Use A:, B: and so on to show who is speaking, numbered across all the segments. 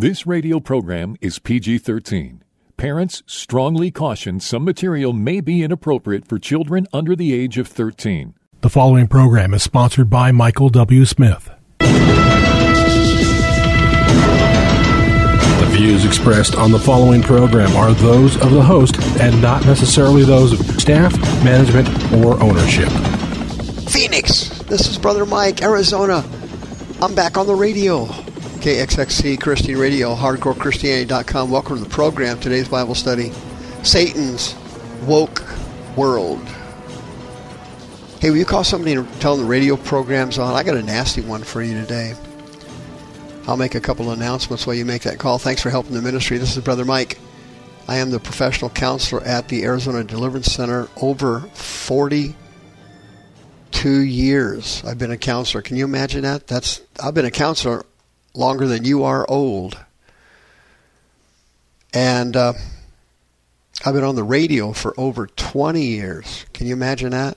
A: This radio program is PG 13. Parents strongly caution some material may be inappropriate for children under the age of 13.
B: The following program is sponsored by Michael W. Smith. The views expressed on the following program are those of the host and not necessarily those of staff, management, or ownership.
C: Phoenix, this is Brother Mike, Arizona. I'm back on the radio. KXXC Christian Radio, HardcoreChristianity.com. Welcome to the program. Today's Bible study Satan's Woke World. Hey, will you call somebody and tell them the radio program's on? I got a nasty one for you today. I'll make a couple of announcements while you make that call. Thanks for helping the ministry. This is Brother Mike. I am the professional counselor at the Arizona Deliverance Center. Over 42 years I've been a counselor. Can you imagine that? That's I've been a counselor longer than you are old. And uh, I've been on the radio for over 20 years. Can you imagine that?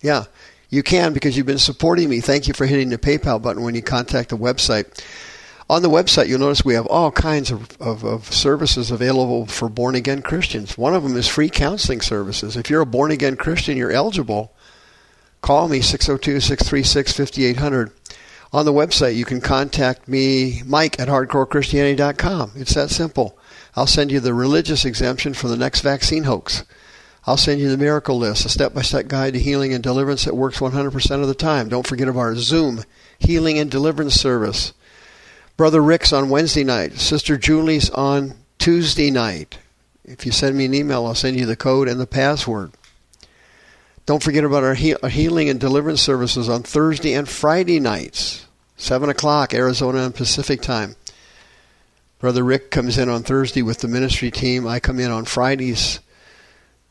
C: Yeah, you can because you've been supporting me. Thank you for hitting the PayPal button when you contact the website. On the website, you'll notice we have all kinds of, of, of services available for born again Christians. One of them is free counseling services. If you're a born again Christian, you're eligible. Call me 602 636 5800 on the website, you can contact me, Mike at hardcorechristianity.com. It's that simple. I'll send you the religious exemption for the next vaccine hoax. I'll send you the miracle list, a step by step guide to healing and deliverance that works 100% of the time. Don't forget about our Zoom healing and deliverance service. Brother Rick's on Wednesday night, Sister Julie's on Tuesday night. If you send me an email, I'll send you the code and the password. Don't forget about our, he- our healing and deliverance services on Thursday and Friday nights, 7 o'clock, Arizona and Pacific time. Brother Rick comes in on Thursday with the ministry team. I come in on Fridays.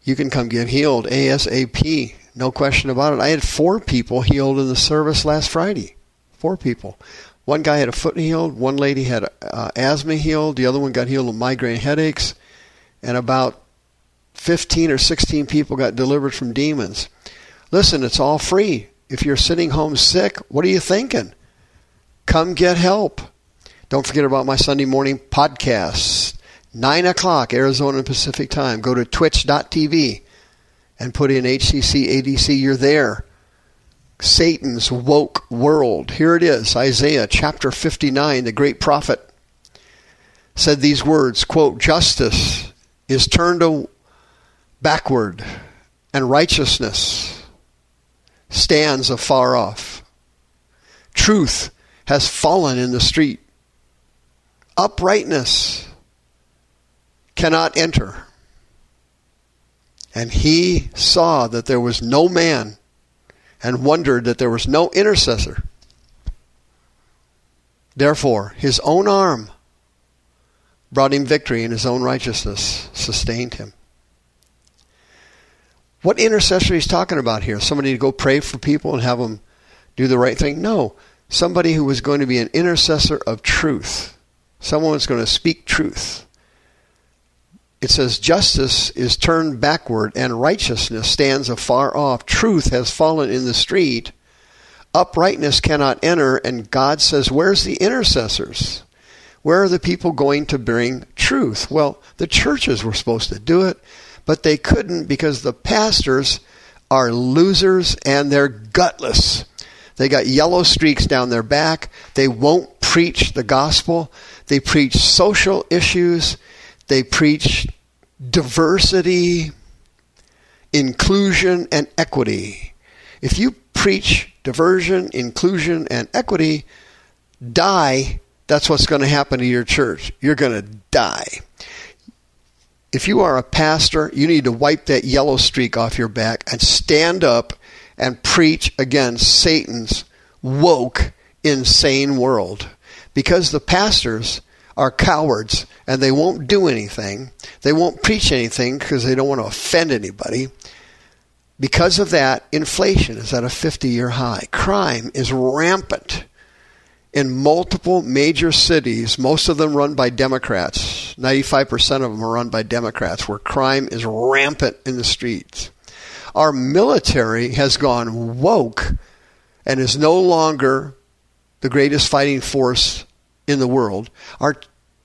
C: You can come get healed ASAP. No question about it. I had four people healed in the service last Friday. Four people. One guy had a foot healed. One lady had uh, asthma healed. The other one got healed of migraine headaches. And about 15 or 16 people got delivered from demons. Listen, it's all free. If you're sitting home sick, what are you thinking? Come get help. Don't forget about my Sunday morning podcast, 9 o'clock Arizona Pacific time. Go to twitch.tv and put in HCC ADC. You're there. Satan's woke world. Here it is Isaiah chapter 59, the great prophet said these words quote, Justice is turned backward, and righteousness stands afar off. Truth has fallen in the street. Uprightness cannot enter. And he saw that there was no man and wondered that there was no intercessor. Therefore, his own arm brought him victory, and his own righteousness sustained him. What intercessor he's talking about here? Somebody to go pray for people and have them do the right thing? No. Somebody who was going to be an intercessor of truth. Someone who's going to speak truth. It says, Justice is turned backward and righteousness stands afar off. Truth has fallen in the street. Uprightness cannot enter. And God says, Where's the intercessors? Where are the people going to bring truth? Well, the churches were supposed to do it but they couldn't because the pastors are losers and they're gutless. They got yellow streaks down their back. They won't preach the gospel. They preach social issues. They preach diversity, inclusion, and equity. If you preach diversion, inclusion, and equity, die. That's what's going to happen to your church. You're going to die if you are a pastor, you need to wipe that yellow streak off your back and stand up and preach against Satan's woke, insane world. Because the pastors are cowards and they won't do anything. They won't preach anything because they don't want to offend anybody. Because of that, inflation is at a 50 year high. Crime is rampant in multiple major cities, most of them run by Democrats. 95% of them are run by Democrats, where crime is rampant in the streets. Our military has gone woke and is no longer the greatest fighting force in the world. Our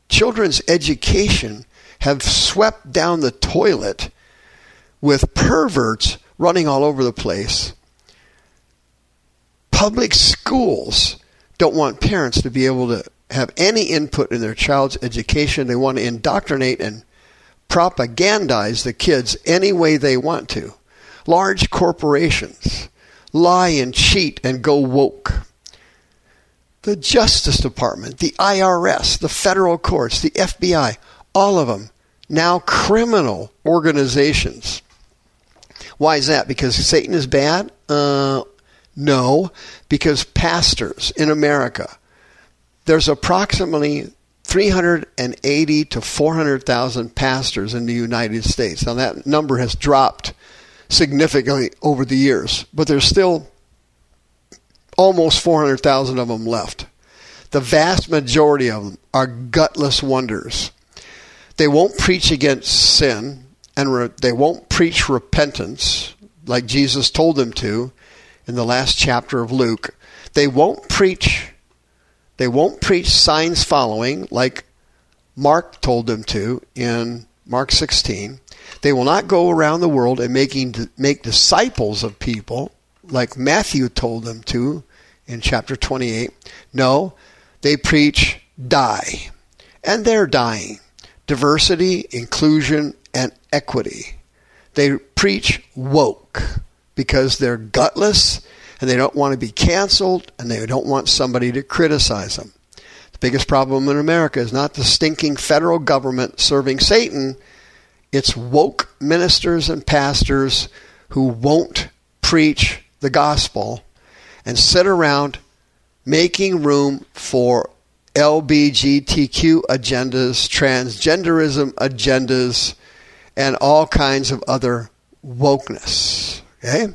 C: children's education have swept down the toilet with perverts running all over the place. Public schools don't want parents to be able to have any input in their child's education. They want to indoctrinate and propagandize the kids any way they want to. Large corporations lie and cheat and go woke. The Justice Department, the IRS, the federal courts, the FBI, all of them now criminal organizations. Why is that? Because Satan is bad? Uh, no, because pastors in America, there's approximately 380 to 400,000 pastors in the United States. Now that number has dropped significantly over the years, but there's still almost 400,000 of them left. The vast majority of them are gutless wonders. They won't preach against sin and re- they won't preach repentance like Jesus told them to in the last chapter of Luke. They won't preach they won't preach signs following like Mark told them to in Mark 16. They will not go around the world and making make disciples of people like Matthew told them to in chapter 28. No, they preach die. And they're dying. Diversity, inclusion, and equity. They preach woke because they're gutless and they don't want to be canceled and they don't want somebody to criticize them. The biggest problem in America is not the stinking federal government serving Satan, it's woke ministers and pastors who won't preach the gospel and sit around making room for LBGTQ agendas, transgenderism agendas, and all kinds of other wokeness. Okay?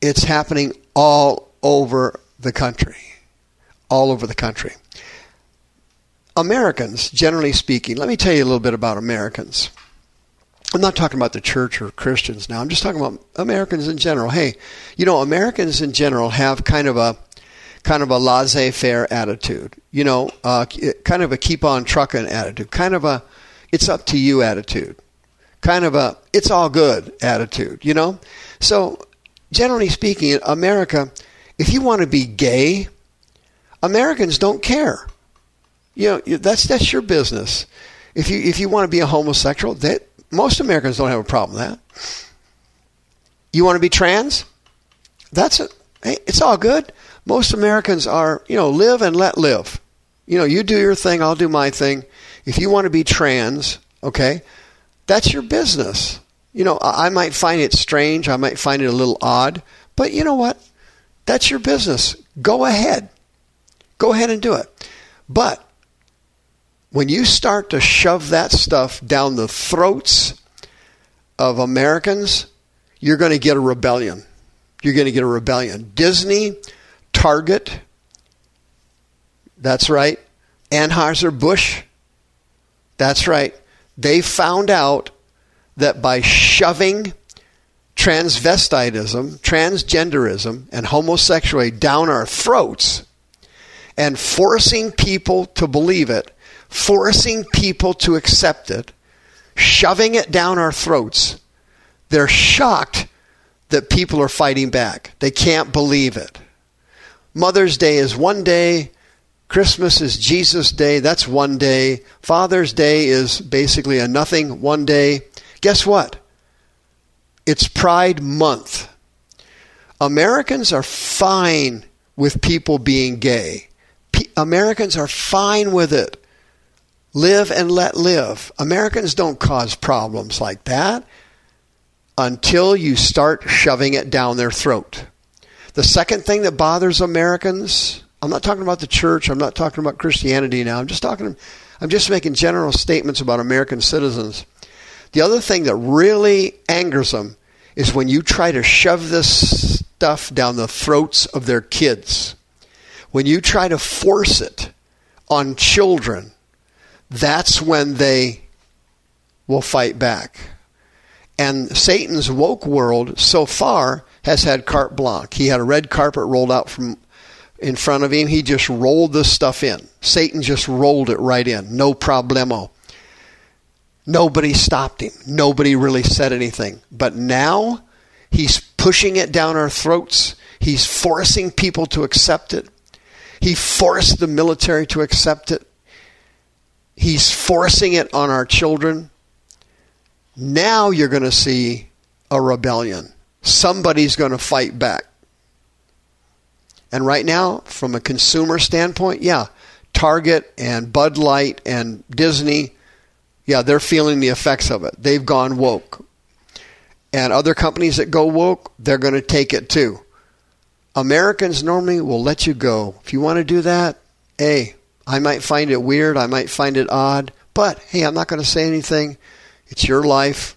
C: It's happening all over the country. All over the country. Americans, generally speaking, let me tell you a little bit about Americans. I'm not talking about the church or Christians now. I'm just talking about Americans in general. Hey, you know, Americans in general have kind of a kind of a laissez-faire attitude. You know, uh, kind of a keep on trucking attitude. Kind of a it's up to you attitude. Kind of a it's all good attitude. You know, so generally speaking, in America, if you want to be gay, Americans don't care. You know, that's that's your business. If you if you want to be a homosexual, that most Americans don't have a problem with that. You want to be trans? That's it. Hey, it's all good. Most Americans are, you know, live and let live. You know, you do your thing, I'll do my thing. If you want to be trans, okay, that's your business. You know, I might find it strange, I might find it a little odd, but you know what? That's your business. Go ahead. Go ahead and do it. But when you start to shove that stuff down the throats of Americans, you're going to get a rebellion. You're going to get a rebellion. Disney, Target, that's right. Anheuser-Busch, that's right. They found out that by shoving transvestitism, transgenderism, and homosexuality down our throats and forcing people to believe it, forcing people to accept it, shoving it down our throats. They're shocked that people are fighting back. They can't believe it. Mother's Day is one day. Christmas is Jesus' Day. That's one day. Father's Day is basically a nothing one day. Guess what? It's Pride Month. Americans are fine with people being gay. P- Americans are fine with it. Live and let live. Americans don't cause problems like that until you start shoving it down their throat. The second thing that bothers Americans, I'm not talking about the church, I'm not talking about Christianity now. I'm just talking I'm just making general statements about American citizens. The other thing that really angers them is when you try to shove this stuff down the throats of their kids. When you try to force it on children that's when they will fight back. And Satan's woke world so far has had carte blanche. He had a red carpet rolled out from in front of him. He just rolled this stuff in. Satan just rolled it right in. No problemo. Nobody stopped him. Nobody really said anything. But now he's pushing it down our throats. He's forcing people to accept it. He forced the military to accept it. He's forcing it on our children. Now you're going to see a rebellion. Somebody's going to fight back. And right now, from a consumer standpoint, yeah, Target and Bud Light and Disney, yeah, they're feeling the effects of it. They've gone woke. And other companies that go woke, they're going to take it too. Americans normally will let you go. If you want to do that, hey, I might find it weird, I might find it odd, but hey, I'm not going to say anything. It's your life,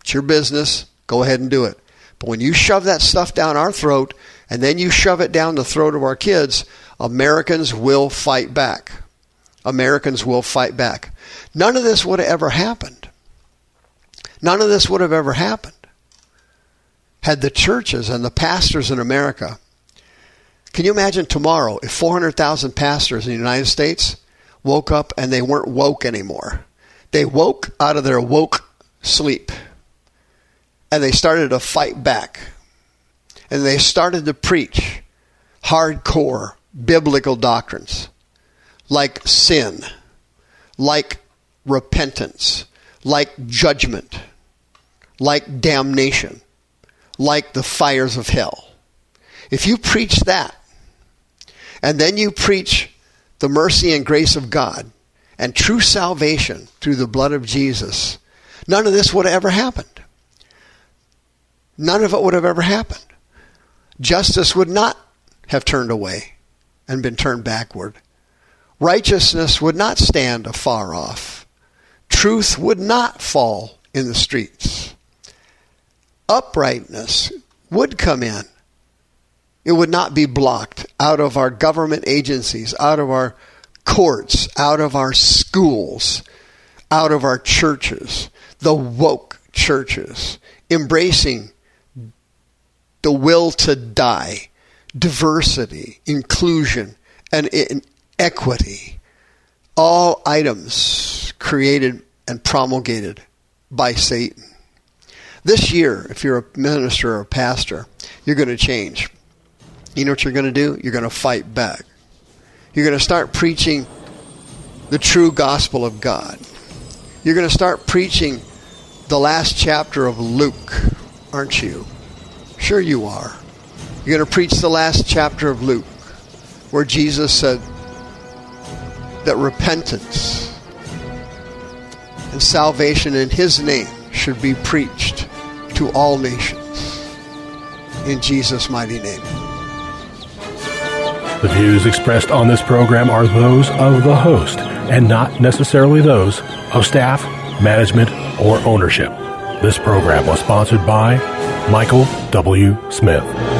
C: it's your business. Go ahead and do it. But when you shove that stuff down our throat and then you shove it down the throat of our kids, Americans will fight back. Americans will fight back. None of this would have ever happened. None of this would have ever happened had the churches and the pastors in America. Can you imagine tomorrow if 400,000 pastors in the United States woke up and they weren't woke anymore? They woke out of their woke sleep and they started to fight back. And they started to preach hardcore biblical doctrines like sin, like repentance, like judgment, like damnation, like the fires of hell. If you preach that, and then you preach the mercy and grace of God and true salvation through the blood of Jesus, none of this would have ever happened none of it would have ever happened. Justice would not have turned away and been turned backward. Righteousness would not stand afar off. Truth would not fall in the streets. Uprightness would come in. It would not be blocked out of our government agencies, out of our courts, out of our schools, out of our churches, the woke churches, embracing the will to die, diversity, inclusion, and equity. All items created and promulgated by Satan. This year, if you're a minister or a pastor, you're going to change. You know what you're going to do? You're going to fight back. You're going to start preaching the true gospel of God. You're going to start preaching the last chapter of Luke, aren't you? Sure, you are. You're going to preach the last chapter of Luke, where Jesus said that repentance and salvation in His name should be preached to all nations. In Jesus' mighty name.
B: The views expressed on this program are those of the host and not necessarily those of staff, management, or ownership. This program was sponsored by Michael W. Smith.